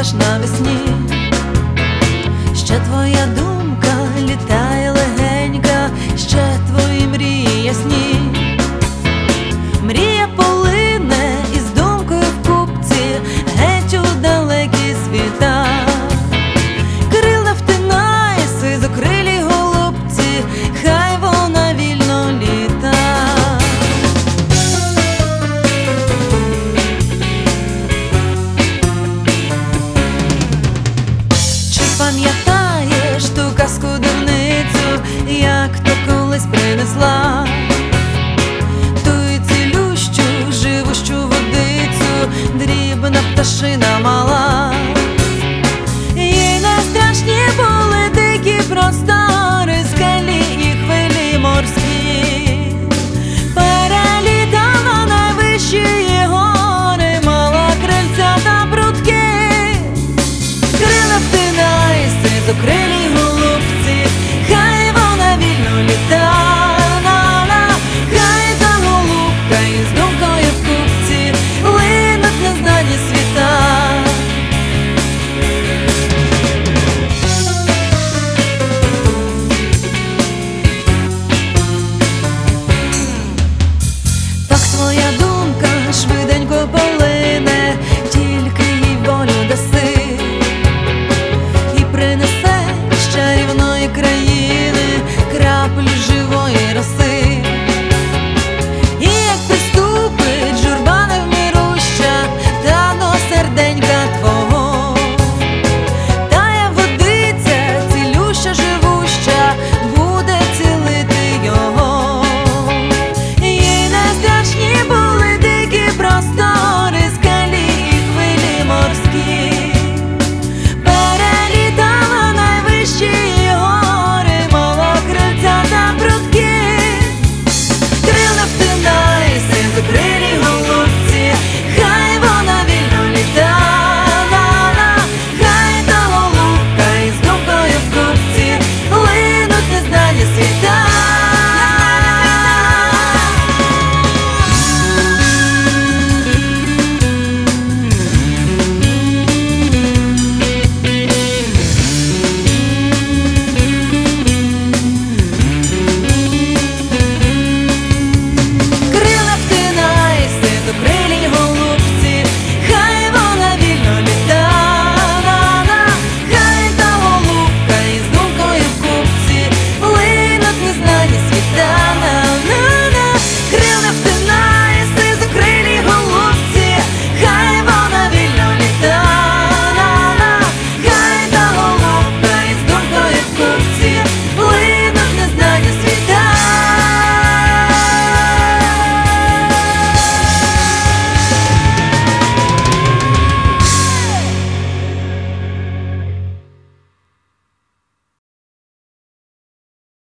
аж навесні, ще твоя думка літає.